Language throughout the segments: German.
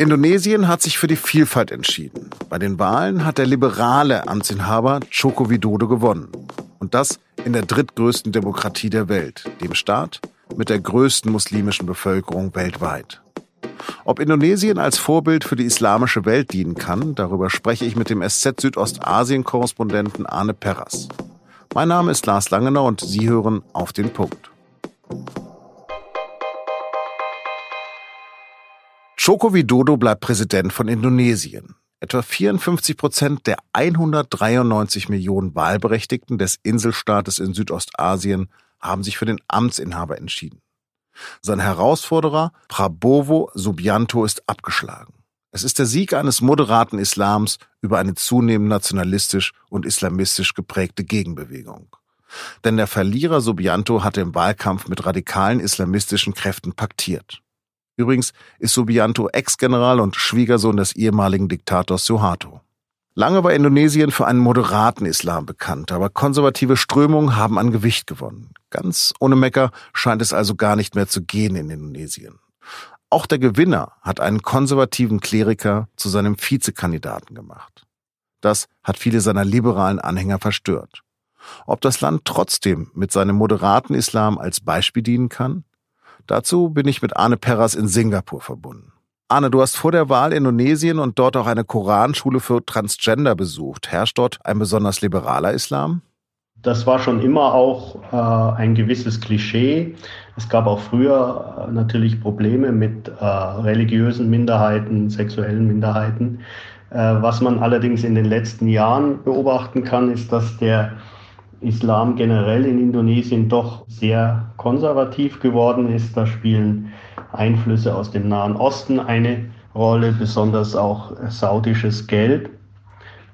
Indonesien hat sich für die Vielfalt entschieden. Bei den Wahlen hat der liberale Amtsinhaber Joko Widodo gewonnen. Und das in der drittgrößten Demokratie der Welt, dem Staat mit der größten muslimischen Bevölkerung weltweit. Ob Indonesien als Vorbild für die islamische Welt dienen kann, darüber spreche ich mit dem SZ Südostasien-Korrespondenten Arne Perras. Mein Name ist Lars Langenau und Sie hören auf den Punkt. Joko Widodo bleibt Präsident von Indonesien. Etwa 54 Prozent der 193 Millionen Wahlberechtigten des Inselstaates in Südostasien haben sich für den Amtsinhaber entschieden. Sein Herausforderer Prabowo Subianto ist abgeschlagen. Es ist der Sieg eines moderaten Islams über eine zunehmend nationalistisch und islamistisch geprägte Gegenbewegung. Denn der Verlierer Subianto hatte im Wahlkampf mit radikalen islamistischen Kräften paktiert. Übrigens ist Subianto Ex-General und Schwiegersohn des ehemaligen Diktators Suharto. Lange war Indonesien für einen moderaten Islam bekannt, aber konservative Strömungen haben an Gewicht gewonnen. Ganz ohne Mecker scheint es also gar nicht mehr zu gehen in Indonesien. Auch der Gewinner hat einen konservativen Kleriker zu seinem Vizekandidaten gemacht. Das hat viele seiner liberalen Anhänger verstört. Ob das Land trotzdem mit seinem moderaten Islam als Beispiel dienen kann? Dazu bin ich mit Arne Perras in Singapur verbunden. Arne, du hast vor der Wahl Indonesien und dort auch eine Koranschule für Transgender besucht. Herrscht dort ein besonders liberaler Islam? Das war schon immer auch äh, ein gewisses Klischee. Es gab auch früher äh, natürlich Probleme mit äh, religiösen Minderheiten, sexuellen Minderheiten. Äh, was man allerdings in den letzten Jahren beobachten kann, ist, dass der Islam generell in Indonesien doch sehr konservativ geworden ist. Da spielen Einflüsse aus dem Nahen Osten eine Rolle, besonders auch saudisches Geld.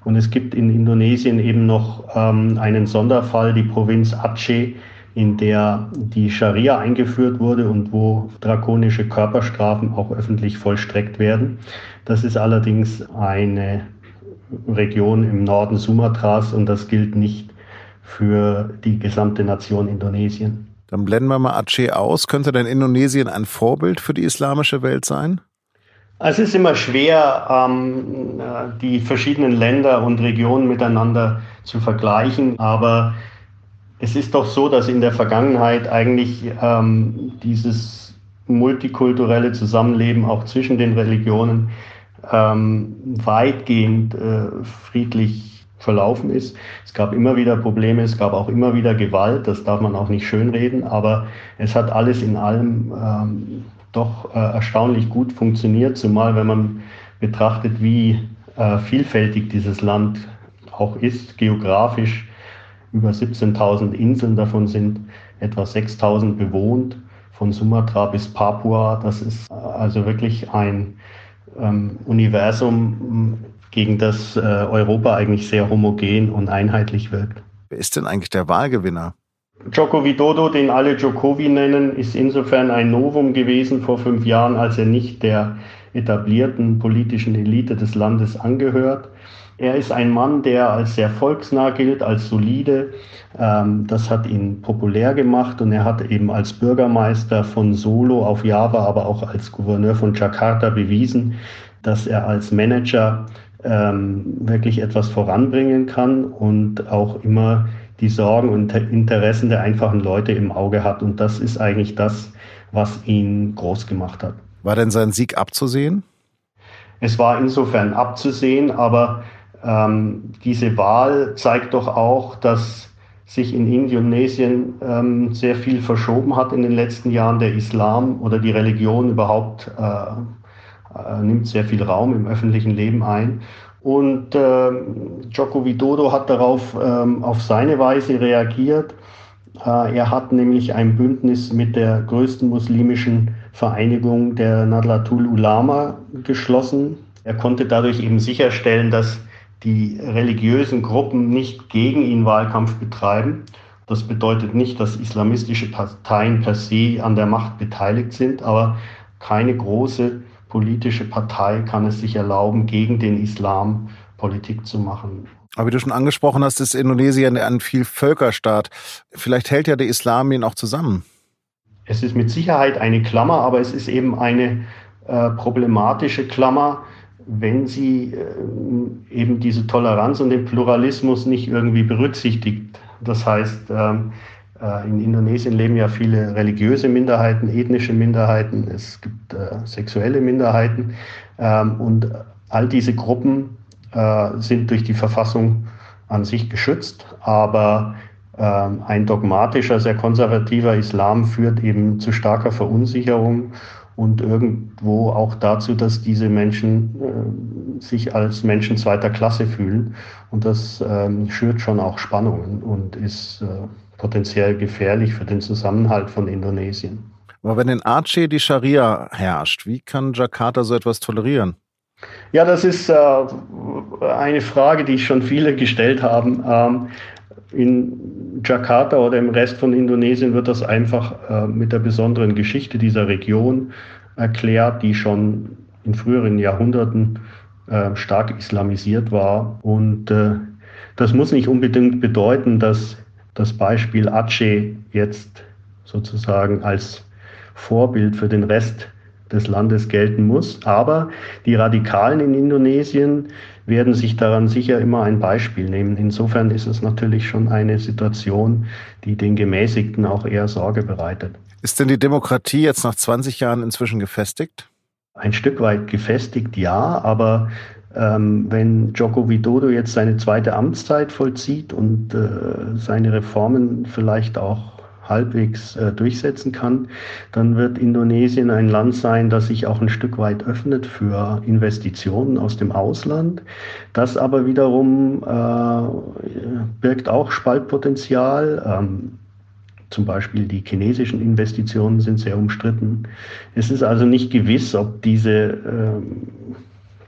Und es gibt in Indonesien eben noch ähm, einen Sonderfall, die Provinz Aceh, in der die Scharia eingeführt wurde und wo drakonische Körperstrafen auch öffentlich vollstreckt werden. Das ist allerdings eine Region im Norden Sumatras und das gilt nicht für die gesamte Nation Indonesien. Dann blenden wir mal Aceh aus. Könnte denn Indonesien ein Vorbild für die islamische Welt sein? Es ist immer schwer, ähm, die verschiedenen Länder und Regionen miteinander zu vergleichen, aber es ist doch so, dass in der Vergangenheit eigentlich ähm, dieses multikulturelle Zusammenleben auch zwischen den Religionen ähm, weitgehend äh, friedlich verlaufen ist. Es gab immer wieder Probleme, es gab auch immer wieder Gewalt, das darf man auch nicht schönreden, aber es hat alles in allem ähm, doch äh, erstaunlich gut funktioniert, zumal wenn man betrachtet, wie äh, vielfältig dieses Land auch ist, geografisch über 17.000 Inseln, davon sind etwa 6.000 bewohnt, von Sumatra bis Papua. Das ist äh, also wirklich ein ähm, Universum, gegen das äh, Europa eigentlich sehr homogen und einheitlich wirkt. Wer ist denn eigentlich der Wahlgewinner? Joko Widodo, den alle Jokowi nennen, ist insofern ein Novum gewesen vor fünf Jahren, als er nicht der etablierten politischen Elite des Landes angehört. Er ist ein Mann, der als sehr volksnah gilt, als solide. Ähm, das hat ihn populär gemacht und er hat eben als Bürgermeister von Solo auf Java, aber auch als Gouverneur von Jakarta bewiesen, dass er als Manager ähm, wirklich etwas voranbringen kann und auch immer die Sorgen und Interessen der einfachen Leute im Auge hat. Und das ist eigentlich das, was ihn groß gemacht hat. War denn sein Sieg abzusehen? Es war insofern abzusehen, aber ähm, diese Wahl zeigt doch auch, dass sich in Indonesien ähm, sehr viel verschoben hat in den letzten Jahren. Der Islam oder die Religion überhaupt äh, äh, nimmt sehr viel Raum im öffentlichen Leben ein. Und äh, Joko Widodo hat darauf ähm, auf seine Weise reagiert. Äh, er hat nämlich ein Bündnis mit der größten muslimischen Vereinigung der Nadlatul Ulama geschlossen. Er konnte dadurch eben sicherstellen, dass die religiösen Gruppen nicht gegen ihn Wahlkampf betreiben. Das bedeutet nicht, dass islamistische Parteien per se an der Macht beteiligt sind, aber keine große politische Partei kann es sich erlauben, gegen den Islam Politik zu machen. Aber wie du schon angesprochen hast, ist Indonesien ein Vielvölkerstaat. Vielleicht hält ja der Islam ihn auch zusammen. Es ist mit Sicherheit eine Klammer, aber es ist eben eine äh, problematische Klammer, wenn sie äh, eben diese Toleranz und den Pluralismus nicht irgendwie berücksichtigt. Das heißt, äh, in Indonesien leben ja viele religiöse Minderheiten, ethnische Minderheiten, es gibt äh, sexuelle Minderheiten ähm, und all diese Gruppen äh, sind durch die Verfassung an sich geschützt, aber ähm, ein dogmatischer, sehr konservativer Islam führt eben zu starker Verunsicherung und irgendwo auch dazu, dass diese Menschen äh, sich als Menschen zweiter Klasse fühlen. Und das ähm, schürt schon auch Spannungen und ist äh, potenziell gefährlich für den Zusammenhalt von Indonesien. Aber wenn in Aceh die Scharia herrscht, wie kann Jakarta so etwas tolerieren? Ja, das ist äh, eine Frage, die schon viele gestellt haben. Ähm, in Jakarta oder im Rest von Indonesien wird das einfach äh, mit der besonderen Geschichte dieser Region erklärt, die schon in früheren Jahrhunderten äh, stark islamisiert war. Und äh, das muss nicht unbedingt bedeuten, dass das Beispiel Aceh jetzt sozusagen als Vorbild für den Rest des Landes gelten muss. Aber die Radikalen in Indonesien werden sich daran sicher immer ein Beispiel nehmen. Insofern ist es natürlich schon eine Situation, die den Gemäßigten auch eher Sorge bereitet. Ist denn die Demokratie jetzt nach 20 Jahren inzwischen gefestigt? Ein Stück weit gefestigt, ja, aber ähm, wenn Joko Widodo jetzt seine zweite Amtszeit vollzieht und äh, seine Reformen vielleicht auch halbwegs äh, durchsetzen kann, dann wird Indonesien ein Land sein, das sich auch ein Stück weit öffnet für Investitionen aus dem Ausland. Das aber wiederum äh, birgt auch Spaltpotenzial. Ähm, zum Beispiel die chinesischen Investitionen sind sehr umstritten. Es ist also nicht gewiss, ob diese ähm,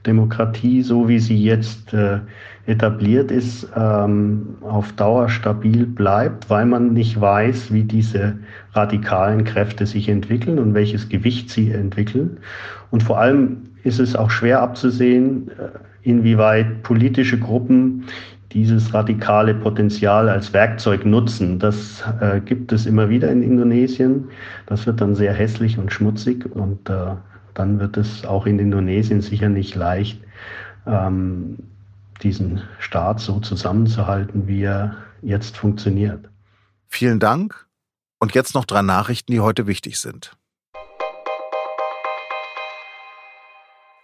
Demokratie, so wie sie jetzt äh, etabliert ist, ähm, auf Dauer stabil bleibt, weil man nicht weiß, wie diese radikalen Kräfte sich entwickeln und welches Gewicht sie entwickeln. Und vor allem ist es auch schwer abzusehen, äh, inwieweit politische Gruppen dieses radikale Potenzial als Werkzeug nutzen. Das äh, gibt es immer wieder in Indonesien. Das wird dann sehr hässlich und schmutzig und äh, dann wird es auch in Indonesien sicher nicht leicht, ähm, diesen Staat so zusammenzuhalten, wie er jetzt funktioniert. Vielen Dank. Und jetzt noch drei Nachrichten, die heute wichtig sind.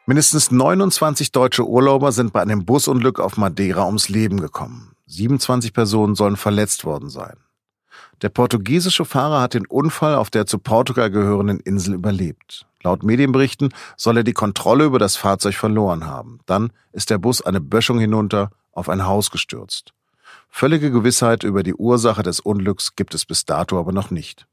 Mindestens 29 deutsche Urlauber sind bei einem Busunglück auf Madeira ums Leben gekommen. 27 Personen sollen verletzt worden sein. Der portugiesische Fahrer hat den Unfall auf der zu Portugal gehörenden Insel überlebt. Laut Medienberichten soll er die Kontrolle über das Fahrzeug verloren haben. Dann ist der Bus eine Böschung hinunter auf ein Haus gestürzt. Völlige Gewissheit über die Ursache des Unglücks gibt es bis dato aber noch nicht.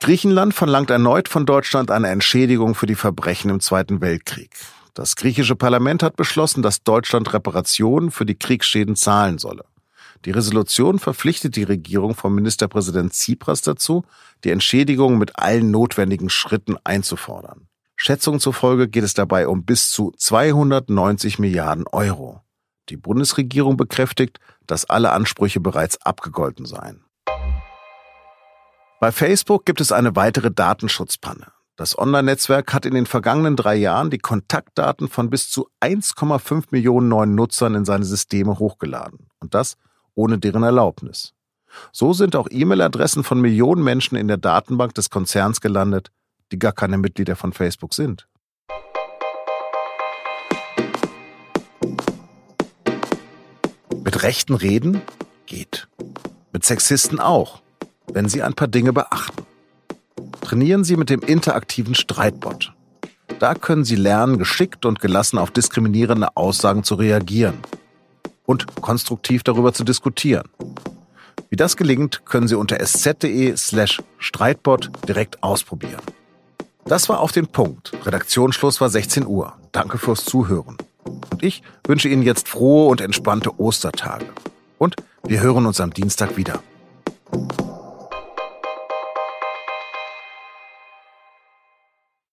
Griechenland verlangt erneut von Deutschland eine Entschädigung für die Verbrechen im Zweiten Weltkrieg. Das griechische Parlament hat beschlossen, dass Deutschland Reparationen für die Kriegsschäden zahlen solle. Die Resolution verpflichtet die Regierung von Ministerpräsident Tsipras dazu, die Entschädigung mit allen notwendigen Schritten einzufordern. Schätzungen zufolge geht es dabei um bis zu 290 Milliarden Euro. Die Bundesregierung bekräftigt, dass alle Ansprüche bereits abgegolten seien. Bei Facebook gibt es eine weitere Datenschutzpanne. Das Online-Netzwerk hat in den vergangenen drei Jahren die Kontaktdaten von bis zu 1,5 Millionen neuen Nutzern in seine Systeme hochgeladen. Und das ohne deren Erlaubnis. So sind auch E-Mail-Adressen von Millionen Menschen in der Datenbank des Konzerns gelandet, die gar keine Mitglieder von Facebook sind. Mit Rechten reden? Geht. Mit Sexisten auch, wenn sie ein paar Dinge beachten. Trainieren Sie mit dem interaktiven Streitbot. Da können Sie lernen, geschickt und gelassen auf diskriminierende Aussagen zu reagieren und konstruktiv darüber zu diskutieren. Wie das gelingt, können Sie unter sz.de slash Streitbot direkt ausprobieren. Das war auf den Punkt. Redaktionsschluss war 16 Uhr. Danke fürs Zuhören. Und ich wünsche Ihnen jetzt frohe und entspannte Ostertage. Und wir hören uns am Dienstag wieder.